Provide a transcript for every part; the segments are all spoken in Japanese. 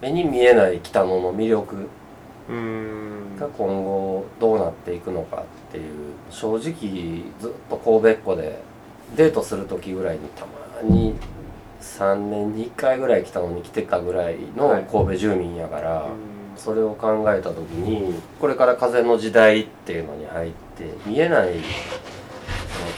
目に見えない北野の魅力うん。が今後どうなっていくのかっていう正直ずっと神戸っ子でデートする時ぐらいにたまに3年に1回ぐらい北野に来てたぐらいのはい。神戸住民やから、うん。それを考えた時にこれから風の時代っていうのに入って見えない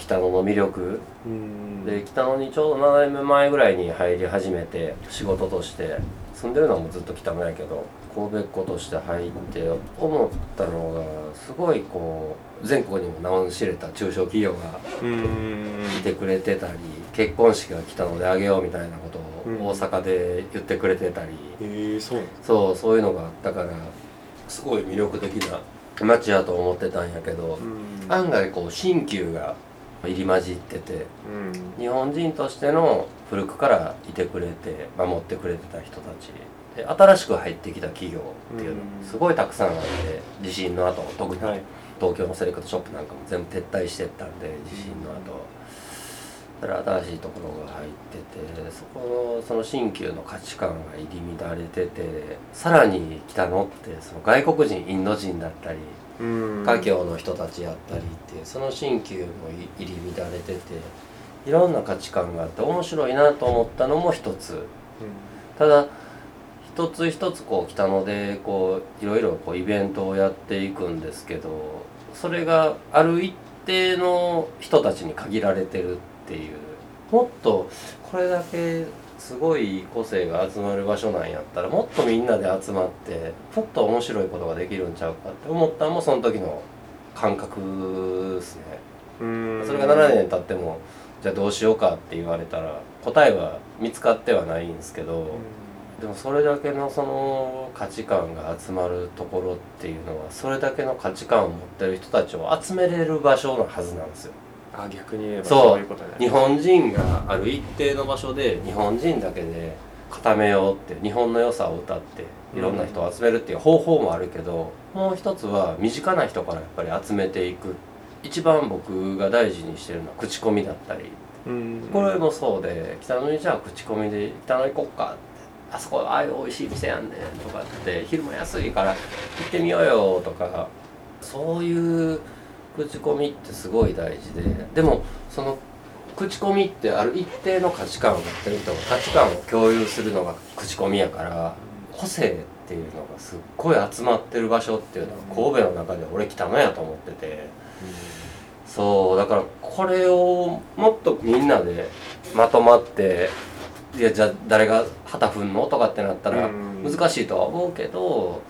北野の魅力。うん。で北野にちょうど7年目前ぐらいに入り始めて仕事として住んでるのはもうずっと北野やけど神戸っ子として入って思ったのがすごいこう全国にも名を知れた中小企業がうん。いてくれてたり結婚式が北野であげようみたいなことうん。を大阪で言ってくれてたり。う。そうそういうのがあったからすごい魅力的な街やと思ってたんやけどうん。案外こう新旧が入り混じっててうん。日本人としての古くからいてくれて守ってくれてた人たち。で新しく入ってきた企業っていうのうん。すごいたくさんあって地震の後特にはい。東京のセレクトショップなんかも全部撤退してったんで地震の後。だから新しいところが入っててそこのその新旧の価値観が入り乱れててさらに来たのってその外国人インド人だったりうん。華僑の人たちやったりってその新旧も入り乱れてていろんな価値観があって面白いなと思ったのも一つ。ただ一つ一つこう来たのでこういろいろこうイベントをやっていくんですけどそれがある一定の人たちに限られてるっていう。もっとこれだけすごい個性が集まる場所なんやったらもっとみんなで集まってもっと面白いことができるんちゃうかって思ったのもその時の感覚ですね。うんそれが7年経ってもじゃあどうしようかって言われたら答えは見つかってはないんですけど。でもそれだけのその価値観が集まるところっていうのはそれだけの価値観を持ってる人たちを集めれる場所のはずなんですよあ逆に言えばそう。いうことね。日本人がある一定の場所で日本人だけで固めようって日本の良さを歌っていろんな人を集めるっていう方法もあるけど、もう一つは身近な人からやっぱり集めていく。一番僕が大事にしてるのは口コミだったり。うん。これもそうで北野にじゃあ口コミで北野行こっかって。あそこああいう美味しい店やんねん。とかって昼も安いから行ってみようよ。とかそういう口コミってすごい大事ででもその口コミってある一定の価値観を持ってる人が価値観を共有するのが口コミやから個性っていうのがすっごい集まってる場所っていうのは神戸の中で俺北野やと思ってて。そうだからこれをもっとみんなでまとまっていやじゃあ誰が旗振んのとかってなったらうん難しいとは思うけど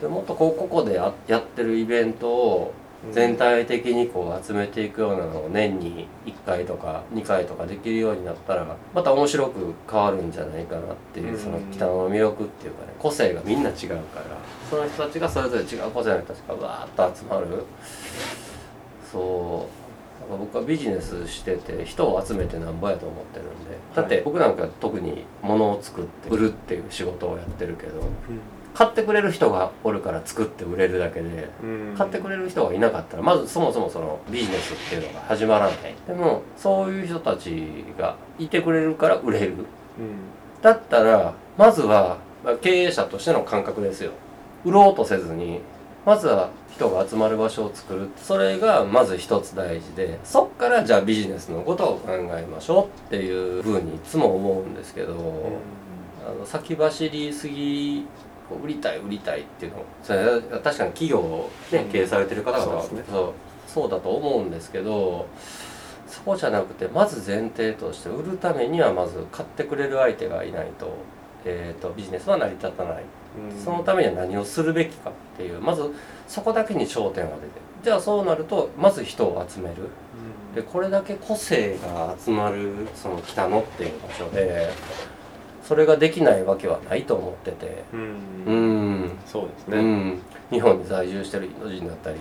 でもっとこうここでややってるイベントを全体的にこう集めていくようなのを年に1回とか2回とかできるようになったらまた面白く変わるんじゃないかなっていううん。その北野の魅力っていうかね個性がみんな違うからその人たちがそれぞれ違う個性の人たちがわーっと集まる。そう。僕はビジネスしてて人を集めてなんぼやと思ってるんで。だって僕なんか特に物を作って売るっていう仕事をやってるけど買ってくれる人がおるから作って売れるだけでうん。買ってくれる人がいなかったらまずそもそもそのビジネスっていうのが始まらない。でもそういう人たちがいてくれるから売れる。うん。だったらまずはまあ経営者としての感覚ですよ。売ろうとせずにまずは人が集まる場所を作るそれがまず一つ大事でそっからじゃあビジネスのことを考えましょうっていうふうにいつも思うんですけど、あの先走りすぎこう売りたい売りたいっていうのそれは確かに企業を、ねうん。経営されてる方々はそうね。そうそうだと思うんですけどそこじゃなくてまず前提として売るためにはまず買ってくれる相手がいないと,、えー、とビジネスは成り立たない、うん。そのためには何をするべきかっていうまずそこだけに焦点を当ててじゃあそうなるとまず人を集める。でこれだけ個性が集まるその北野っていう場所でそれができないわけはないと思ってて。うん。うん、そうですね。うん、日本に在住してるインド人だったり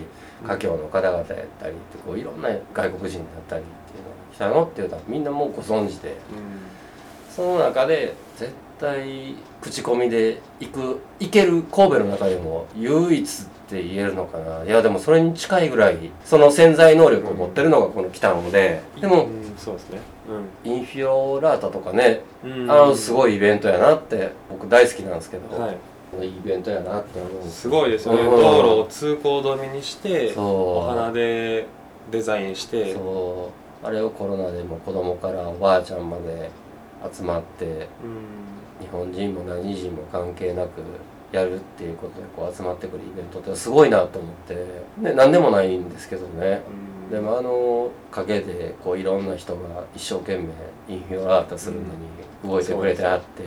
華僑の方々やったりってこういろんな外国人だったりっていうのが北野っていうのはみんなもうご存知で。その中で絶対口コミで行く行ける神戸の中でも唯一って言えるのかな。いやでもそれに近いぐらいその潜在能力を持ってるのがこの北野で。でもうんそうですね。インフィオラータとかねうん。あのすごいイベントやなって僕僕大好きなんですけど、はい。イベントやなって思うすすごいですよね。うん。道路を通行止めにしてお花でデザインして。そう。あれをコロナでも子供からおばあちゃんまで集まってうん日本人も何人も関係なくやるっていうことでこう集まってくるイベントってすごいなと思って。で何でもないんですけどね。うん。でもあの陰でこういろんな人が一生懸命インフィオラータするのに動いてくれてあって、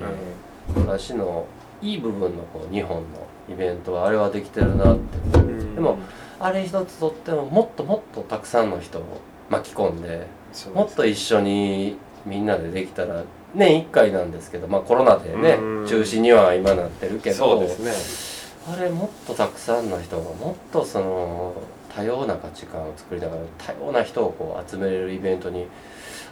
私のいい部分のこう日本のイベントはあれはできてるなって。うん。でもあれ一つとってももっともっとたくさんの人を巻き込んでもっと一緒にみんなでできたら年1回なんですけどまあコロナでねうん。中止には今なってるけどそうですね。あれもっとたくさんの人がもっとその多様な価値観を作りながら多様な人をこう集めれるイベントに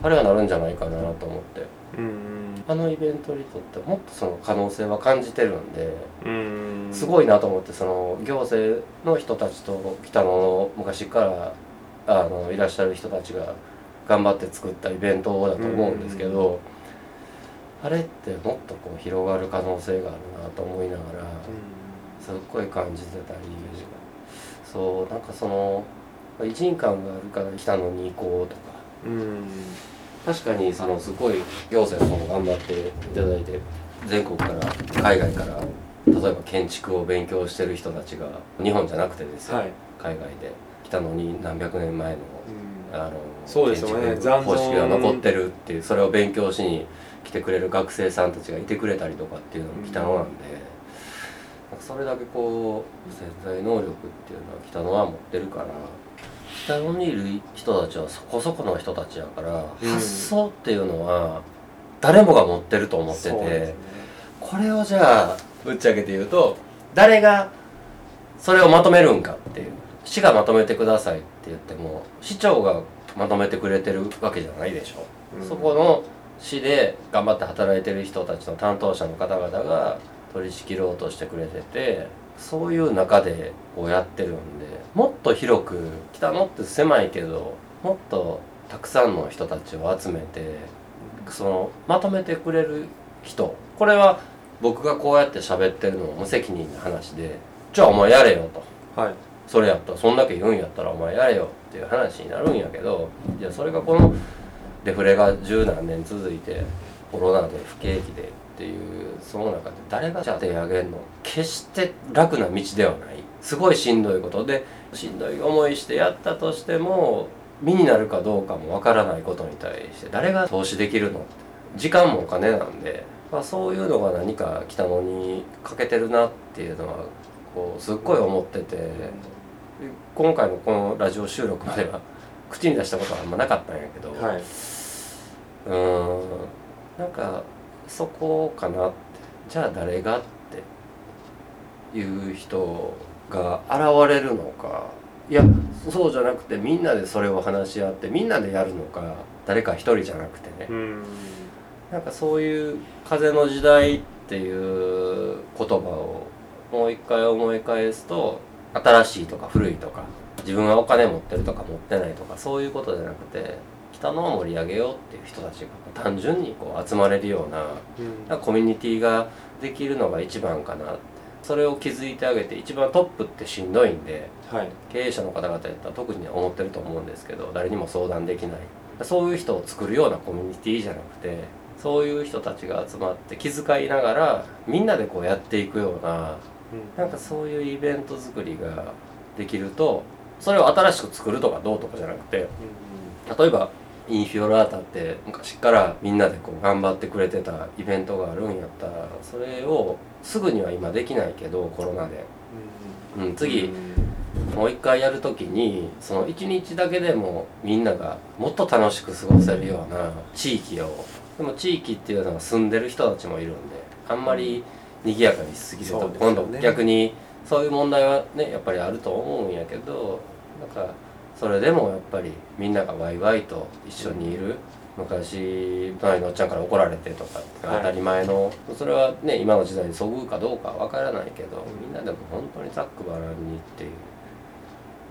あれはなるんじゃないかなと思って。うん。あのイベントにとってもっとその可能性は感じてるんでうん。すごいなと思ってその行政の人たちと北野の昔からあのいらっしゃる人たちが頑張って作ったイベントだと思うんですけどあれってもっとこう広がる可能性があるなと思いながら。すっごい感じてたりそうなんかその一人感があるから来たのに行こうとか。うん。確かにそのすごい行政の方も頑張っていただいて全国から海外から例えば建築を勉強してる人たちが日本じゃなくてですよ、はい。海外で。来たのに何百年前のうん。あのそうですよね。建築方式が残ってるっていうそれを勉強しに来てくれる学生さんたちがいてくれたりとかっていうのも北野なんで、なんかそれだけこう潜在能力っていうのは北野は持ってるから北野にいる人たちはそこそこの人たちやから、うん。発想っていうのは誰もが持ってると思ってて、ね。これをじゃあぶっちゃけて言うと誰がそれをまとめるんかっていう市がまとめてくださいって言っても市長がまとめてくれてるわけじゃないでしょ、うん。そこの市で頑張って働いてる人たちの担当者の方々が取り仕切ろうとしてくれててそういう中でこうやってるんでもっと広く北野って狭いけどもっとたくさんの人たちを集めてそのまとめてくれる人。これは僕がこうやって喋ってるのも無責任な話でじゃあお前やれよと。はい。それやった。らそんだけ言うんやったらお前やれよっていう話になるんやけどいやそれがこのデフレが十何年続いてコロナで不景気でっていうその中で誰がじゃあ手挙げんの？決して楽な道ではない。すごいしんどいこと。でしんどい思いしてやったとしても身になるかどうかもわからないことに対して誰が投資できるの？時間もお金なんで、まあ、そういうのが何か北野に欠けてるなっていうのはこうすっごい思ってて。今回のこのラジオ収録までは口に出したことはあんまなかったんやけど、はい。うーん。なんかそこかなって。じゃあ誰がっていう人が現れるのか。いやそうじゃなくてみんなでそれを話し合ってみんなでやるのか誰か一人じゃなくてね、うん。なんかそういう「風の時代」っていう言葉をもう一回思い返すと新しいとか古いとか自分はお金持ってるとか持ってないとかそういうことじゃなくて北野を盛り上げようっていう人たちが単純にこう集まれるようなコミュニティができるのが一番かなって。それを築いてあげて一番トップってしんどいんではい。経営者の方々やったら特に思ってると思うんですけど誰にも相談できない。そういう人を作るようなコミュニティじゃなくてそういう人たちが集まって気遣いながらみんなでこうやっていくようななんかそういうイベント作りができるとそれを新しく作るとかどうとかじゃなくて例えばインフィオラータって昔からみんなでこう頑張ってくれてたイベントがあるんやったらそれをすぐには今できないけどコロナで、うん、次もう一回やる時にその一日だけでもみんながもっと楽しく過ごせるような地域をでも地域っていうのは住んでる人たちもいるんであんまり賑やかにしすぎると、今度逆にそういう問題はねやっぱりあると思うんやけどなんかそれでもやっぱりみんながワイワイと一緒にいる、昔隣のおっちゃんから怒られてとか当たり前の、それはね今の時代にそぐうかどうかは分からないけど、みんなでも本当にざっくばらんにっていう。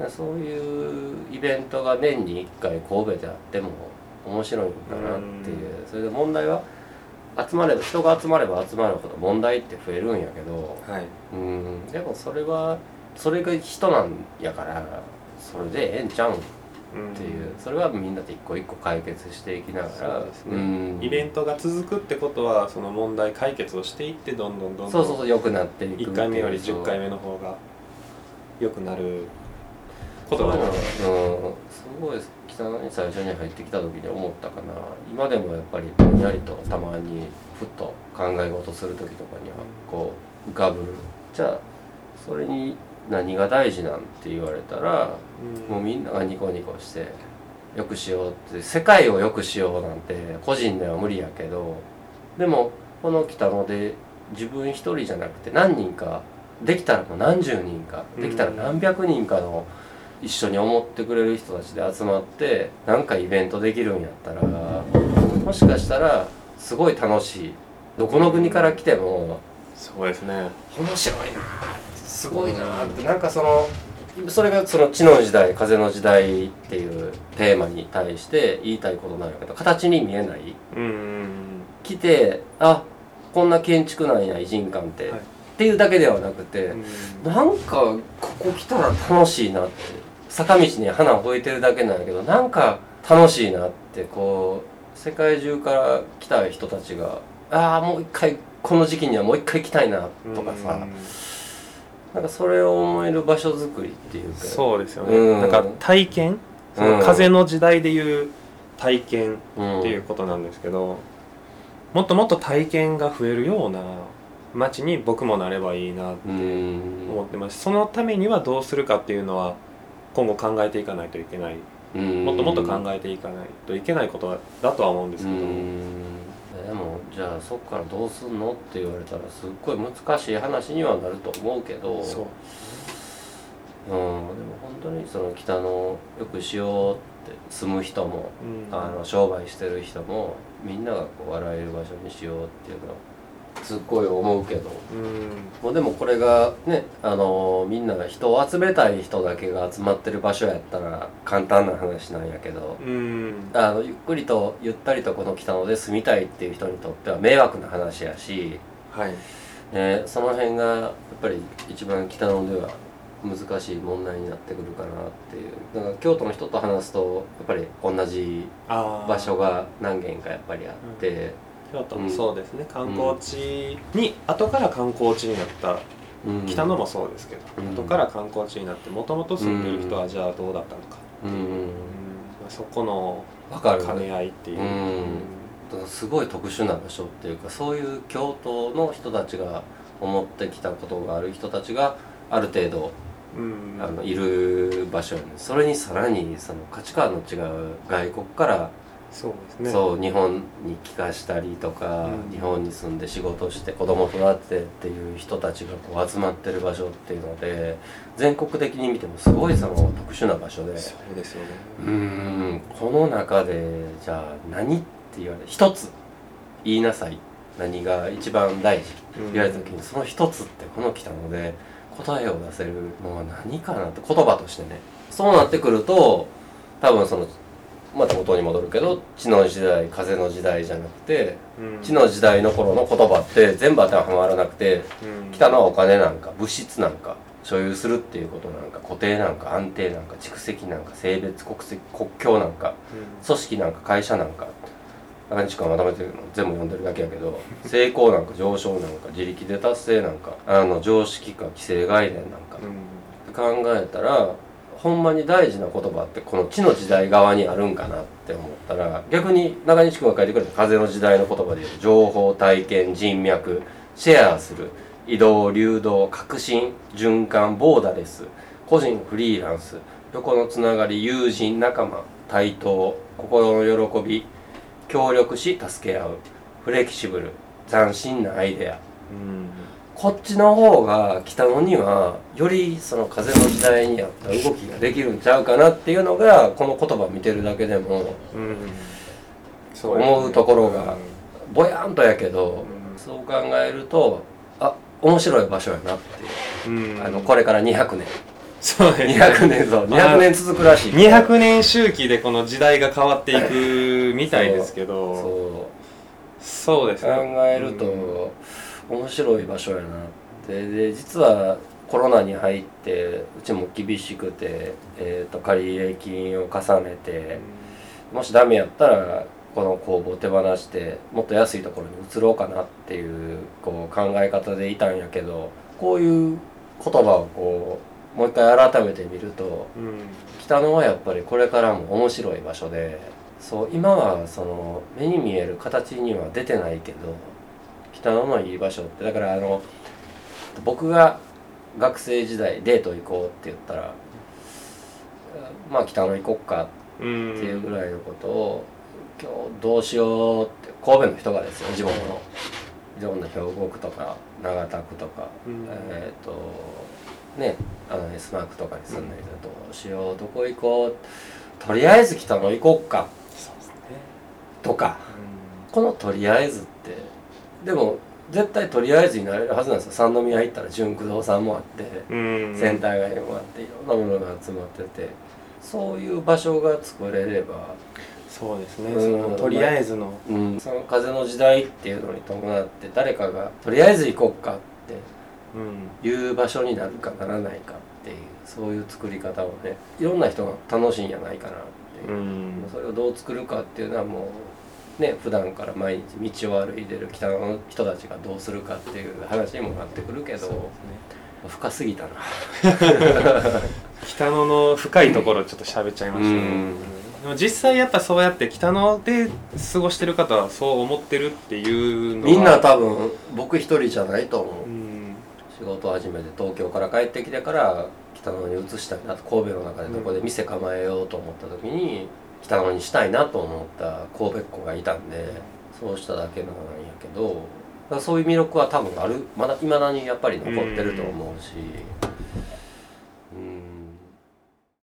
そういうイベントが年に1回神戸であっても面白いんだなっていう、それで問題は集まれば人が集まれば集まるほど問題って増えるんやけど。はい。うん。でもそれはそれが人なんやからそれでええんちゃうんっうんていう、それはみんなで一個一個解決していきながらそうですね。ん。イベントが続くってことはその問題解決をしていってどんどんどんどんそうそうそう良くなっていくっていう。1回目より10回目の方が良くなることがそううんすごい北野に最初に入ってきた時に思ったかな。今でもやっぱりぼんやりとたまにふっと考え事する時とかにはこう浮かぶじゃあそれに何が大事なんて言われたらもうみんながニコニコしてよくしようって世界をよくしようなんて個人では無理やけどでもこの北野で自分一人じゃなくて何人かできたらもう何十人かできたら何百人かの一緒に思ってくれる人たちで集まってなんかイベントできるんやったらもしかしたらすごい楽しい。どこの国から来てもそうですね。面白いなすごいなって。なんかそのそれがその地の時代風の時代っていうテーマに対して言いたいことなんやけど形に見えない。うん来てあこんな建築なんや偉人館って、はい。っていうだけではなくて、うん。なんかここ来たら楽しいなって。坂道に花を置いてるだけなんやけどなんか楽しいなってこう世界中から来た人たちがああもう一回この時期にはもう一回来たいなとかさ、うんなんかそれを思える場所づくりっていうか。そうですよね、うん。なんか体験？その風の時代でいう体験うんっていうことなんですけど、もっともっと体験が増えるような街に僕もなればいいなってうん。思ってます。そのためにはどうするかっていうのは今後考えていかないといけない。うん。もっともっと考えていかないといけないことだとは思うんですうけど、じゃあそっからどうすんの？って言われたらすっごい難しい話にはなると思うけどそう。うん、でも本当にその北のよくしようって住む人も、うん。あの商売してる人もみんながこう笑える場所にしようっていうのはすっごい思うけど。うん。もうでもこれがねあのみんなが人を集めたい人だけが集まってる場所やったら簡単な話なんやけど。うん。あのゆっくりとゆったりとこの北野で住みたいっていう人にとっては迷惑な話やし、はい。ね、その辺がやっぱり一番北野では難しい問題になってくるかなっていう。だから京都の人と話すとやっぱり同じ場所が何軒かやっぱりあって、京都もうん。そうですね。観光地に、後から観光地になったうん。北野もそうですけど、うん。後から観光地になってもともと住んでる人はじゃあどうだったのか、う。ん。うん。そこのわかる兼ね合いっていう、うん。すごい特殊な場所っていうかそういう京都の人たちが思ってきたことがある人たちがある程度うん。あのいる場所やねそれにさらにその価値観の違う外国から、そうですね。そう日本に帰化したりとか、うん。日本に住んで仕事して子供育ててっていう人たちがこう集まってる場所っていうので全国的に見てもすごいその特殊な場所で。そうですよね。うーんこの中でじゃあ何って言われ一つ言いなさい。何が一番大事うん。言われた時にその一つってこの来たので答えを出せるのは何かなって言葉としてね。そうなってくると多分そのまた元に戻るけど地の時代風の時代じゃなくてうん。地の時代の頃の言葉って全部当てはまらなくてうん。来たのはお金なんか物質なんか所有するっていうことなんか固定なんか安定なんか蓄積なんか性別国籍国境なんか組織なんか会社なんか中西君がまとめてるの？全部読んでるだけやけど 成功なんか上昇なんか自力で達成なんかあの常識か既成概念なんか。うんうん。考えたらほんまに大事な言葉ってこの地の時代側にあるんかなって思ったら逆に中西君が書いてくれた風の時代の言葉で言うと情報体験人脈シェアする移動流動革新循環ボーダレス個人フリーランス横のつながり友人仲間対等心の喜び協力し助け合うフレキシブル斬新なアイデア。うん。こっちの方が北野にはよりその風の時代に合った動きができるんちゃうかなっていうのがこの言葉見てるだけでもうん。思うところがぼやんとやけどうん。そう考えるとあ面白い場所やなっていう。うん。あのこれから200年。そうね。200年そう。200年続くらしい。200年周期でこの時代が変わっていくみたいですけど。そそうです考ねえると面白い場所やな。ってで実はコロナに入ってうちも厳しくて、えー、と借入金を重ねてもしダメやったらこの工房を手放してもっと安いところに移ろうかなっていうこう考え方でいたんやけどこういう言葉をこうもう一回改めて見るとうん。北野はやっぱりこれからも面白い場所でそう今はその目に見える形には出てないけど北野のいい場所って。だからあの僕が学生時代デート行こうって言ったらまあ北野行こっかうっていうんぐらいのことを今日どうしようって神戸の人がですよ地元の。いろんな兵庫区とか長田区とかうん。えっ、とねあのスマークとかに住んだりだと、どうしようどこ行こうとりあえず北野行こっかとかこのとりあえずってでも絶対とりあえずになれるはずなんですよ。三宮行ったら純駆動さんもあって、うん。センター街もあっていろんなものが集まっててそういう場所が作れれば、そうですね。うん。そのとりあえずの。うん、その風の時代っていうのに伴って誰かがとりあえず行こっかってうん。いう場所になるかならないかっていうそういう作り方をねいろんな人が楽しいんじゃないかなっていう。う、ん。それをどう作るかっていうのはもうね普段から毎日道を歩いてる北の人たちがどうするかっていう話にもなってくるけどね。深すぎたな。北野の深いところちょっと喋っちゃいました。ね、うん。でも実際やっぱそうやって北野で過ごしてる方はそう思ってるっていうのはみんな多分僕一人じゃないと思う。うん。仕事始めて東京から帰ってきてから北野に移したいなと神戸の中でどこで店構えようと思った時に北野にしたいなと思った神戸っ子がいたんでそうしただけなんやけどそういう魅力は多分ある。まだいまだにやっぱり残ってると思うし。